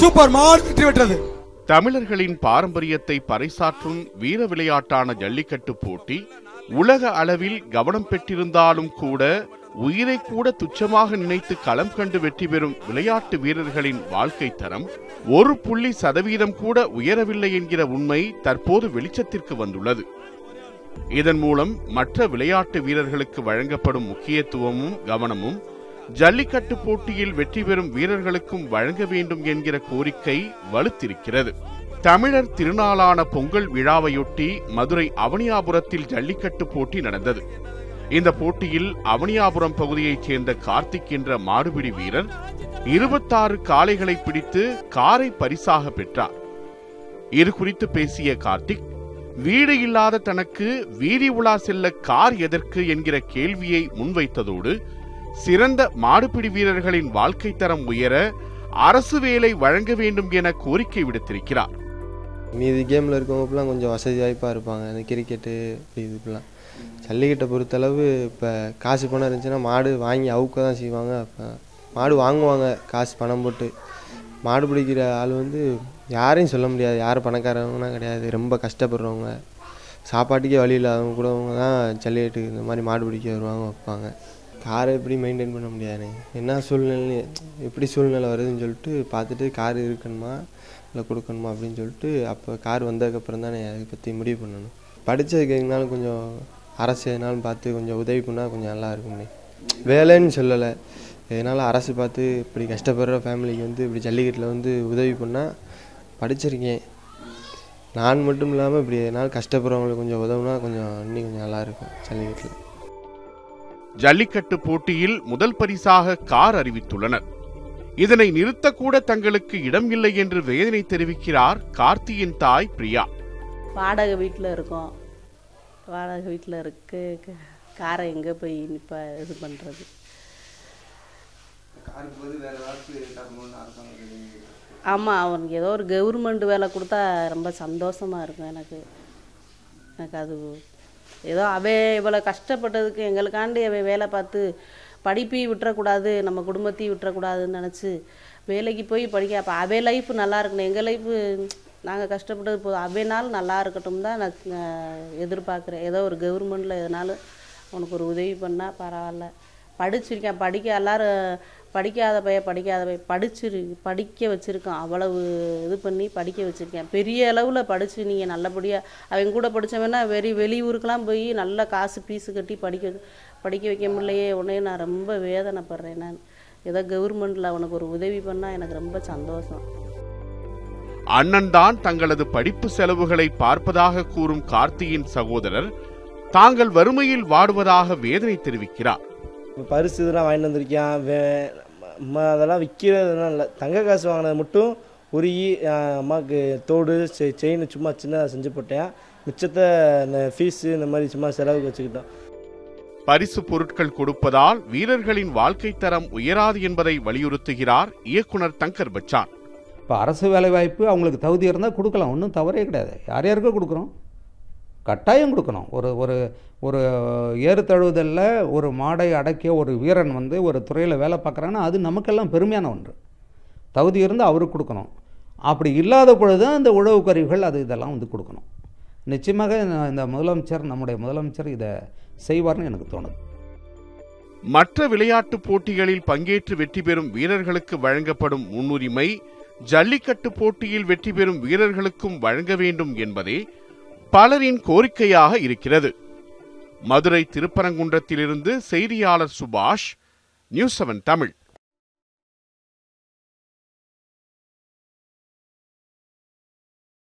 Super மாடு வெற்றி பெற்றது. தமிழர்களின் பாரம்பரியத்தை பறைசாற்றும் வீர விளையாட்டான ஜல்லிக்கட்டு போட்டி உலக அளவில் கவனம் பெற்றிருந்தாலும் கூட உயிரை கூட துச்சமாக நினைத்து களம் கண்டு வெற்றி பெறும் விளையாட்டு வீரர்களின் வாழ்க்கை தரம் ஒரு புள்ளி சதவீதம் கூட உயரவில்லை என்கிற உண்மை தற்போது வெளிச்சத்திற்கு வந்துள்ளது. இதன் மூலம் மற்ற விளையாட்டு வீரர்களுக்கு வழங்கப்படும் முக்கியத்துவமும் கவனமும் ஜல்லிக்கட்டு போட்டியில் வெற்றி பெறும் வீரர்களுக்கும் வழங்க வேண்டும் என்கிற கோரிக்கை வலுத்திருக்கிறது. தமிழர் திருநாளான பொங்கல் விழாவையொட்டி மதுரை அவனியாபுரத்தில் ஜல்லிக்கட்டு போட்டி நடந்தது. இந்த போட்டியில் அவனியாபுரம் பகுதியைச் சேர்ந்த கார்த்திக் என்ற மாடுபிடி வீரர் இருபத்தாறு காளைகளை பிடித்து காரை பரிசாக பெற்றார். இது குறித்து பேசிய கார்த்திக் வீடு இல்லாத தனக்கு வீதி உலா செல்ல கார் எதற்கு என்கிற கேள்வியை முன்வைத்ததோடு சிறந்த மாடுபிடி வீரர்களின் வாழ்க்கை தரம் உயர அரசு வேலை வழங்க வேண்டும் என கோரிக்கை விடுத்திருக்கிறார். மீதி கேமில் இருக்கவங்கலாம் கொஞ்சம் வசதி வாய்ப்பாக இருப்பாங்க. இந்த கிரிக்கெட்டு இப்படி இதுக்கெல்லாம். ஜல்லிக்கட்டை பொறுத்தளவு இப்போ காசு பணம் இருந்துச்சுன்னா மாடு வாங்கி அவுக்க தான் செய்வாங்க. அப்போ மாடு வாங்குவாங்க. காசு பணம் போட்டு. மாடு பிடிக்கிற ஆள் வந்து யாரையும் சொல்ல முடியாது. யார் பணக்காரவங்கன்னா கிடையாது. ரொம்ப கஷ்டப்படுறவங்க. சாப்பாட்டுக்கே வழி இல்லாதவங்க கூடவங்க தான் ஜல்லிக்கட்டு இந்த மாதிரி மாடு பிடிக்க வருவாங்க வைப்பாங்க. காரை எப்படி மெயின்டைன் பண்ண முடியாதுண்ணே என்ன சூழ்நிலை எப்படி சூழ்நிலை வருதுன்னு சொல்லிட்டு பார்த்துட்டு கார் இருக்கணுமா இல்லை கொடுக்கணுமா அப்படின்னு சொல்லிட்டு அப்போ கார் வந்ததுக்கப்புறம் தானே அதை பற்றி முடிவு பண்ணணும். படித்ததுக்கு எதுனாலும் கொஞ்சம் அரசு எதுனாலும் பார்த்து கொஞ்சம் உதவி பண்ணால் கொஞ்சம் நல்லா இருக்கும்ண்ணே வேலைன்னு சொல்லலை. எதனால அரசு பார்த்து இப்படி கஷ்டப்படுற ஃபேமிலிக்கு வந்து இப்படி ஜல்லிக்கட்டில் வந்து உதவி பண்ணால் படிச்சிருக்கேன். நான் மட்டும் இல்லாமல் இப்படி எதனால் கஷ்டப்படுறவங்களுக்கு கொஞ்சம் உதவுனா கொஞ்சம் இன்னும் கொஞ்சம் நல்லா இருக்கும் ஜல்லிக்கட்டில். ஜல்லிக்கட்டு போட்டியில் முதல் பரிசாக கார் அறிவித்துள்ளனர். இதனை நிறுத்தக்கூட தங்களுக்கு இடம் இல்லை என்று வேதனை தெரிவிக்கிறார் கார்த்தியின் தாய் பிரியா. வாடகை வீட்டில் இருக்கோம். வாடகை வீட்டில் இருக்கு. காரை எங்கே போய் இப்போ இது பண்ணுறது? ஆமாம் அவனுக்கு ஏதோ ஒரு கவர்மெண்ட் வேலை கொடுத்தா ரொம்ப சந்தோஷமாக இருக்கும் எனக்கு. எனக்கு அது ஏதோ அவை இவ்வளோ கஷ்டப்பட்டதுக்கு எங்களுக்காண்டி அவன் வேலை பார்த்து படிப்பையும் விட்டுறக்கூடாது நம்ம குடும்பத்தையும் விட்டுறக்கூடாதுன்னு நினச்சி வேலைக்கு போய் படிக்க அப்போ அவை லைஃப் நல்லா இருக்கணும். எங்கள் லைஃபு நாங்கள் கஷ்டப்பட்டது போதும். அவனாலும் நல்லா இருக்கட்டும் தான் நான் எதிர்பார்க்குறேன். ஏதோ ஒரு கவர்மெண்ட்டில் எதனாலும் அவனுக்கு ஒரு உதவி பண்ணால் பரவாயில்ல. படிச்சிருக்கேன். படிக்க எல்லாரும் படிக்காத பையன் படிக்காத பையன் படிச்சிரு படிக்க வச்சுருக்கான். அவ்வளவு இது பண்ணி படிக்க வச்சுருக்கேன். பெரிய அளவில் படித்து நீங்கள் நல்லபடியாக அவங்க கூட படித்தவனா வெறி வெளியூருக்கெலாம் போய் நல்லா காசு ஃபீஸு கட்டி படிக்க படிக்க வைக்க முடியலையே. உடனே நான் ரொம்ப வேதனைப்படுறேன் நான். ஏதோ கவர்மெண்ட்டில் அவனுக்கு ஒரு உதவி பண்ணால் எனக்கு ரொம்ப சந்தோஷம். அண்ணன் தான் தங்களது படிப்பு செலவுகளை பார்ப்பதாக கூறும் கார்த்தியின் சகோதரர் தாங்கள் வறுமையில் வாடுவதாக வேதனை தெரிவிக்கிறார். இப்போ பரிசு இதெல்லாம் வாங்கிட்டு வந்திருக்கேன் வே அம்மா அதெல்லாம் விற்கிறதுலாம் இல்லை. தங்க காசு வாங்கினது மட்டும் உருகி அம்மாவுக்கு தோடு செ- செயின் சும்மா சின்னதாக செஞ்சு போட்டேன். மிச்சத்தை இந்த ஃபீஸு இந்த மாதிரி சும்மா செலவுக்கு வச்சுக்கிட்டோம். பரிசு பொருட்கள் கொடுப்பதால் வீரர்களின் வாழ்க்கை தரம் உயராது என்பதை வலியுறுத்துகிறார் இயக்குனர் தங்கர் பச்சான். இப்போ அரசு வேலைவாய்ப்பு அவங்களுக்கு தகுதி இருந்தால் கொடுக்கலாம். ஒன்றும் தவறே கிடையாது. யார் யாருக்கோ கொடுக்குறோம். கட்டாயம் கொடுக்கணும். ஒரு ஒரு ஒரு ஏறு தழுவுதலில் ஒரு மாடை அடக்கிய ஒரு வீரன் வந்து ஒரு துறையில் வேலை பார்க்குறாங்கன்னா அது நமக்கெல்லாம் பெருமையான ஒன்று. தகுதி இருந்து அவருக்கு கொடுக்கணும். அப்படி இல்லாத பொழுது தான் இந்த உழவு கருவிகள் அது இதெல்லாம் வந்து கொடுக்கணும். நிச்சயமாக இந்த- முதலமைச்சர் நம்முடைய முதலமைச்சர் இதை செய்வார்னு எனக்கு தோணுது. மற்ற விளையாட்டு போட்டிகளில் பங்கேற்று வெற்றி பெறும் வீரர்களுக்கு வழங்கப்படும் முன்னுரிமை ஜல்லிக்கட்டு போட்டியில் வெற்றி பெறும் வீரர்களுக்கும் வழங்க வேண்டும் என்பதே பலரின் கோரிக்கையாக இருக்கிறது. மதுரை திருப்பரங்குன்றத்திலிருந்து செய்தியாளர் சுபாஷ் நியூஸ் செவன் தமிழ்.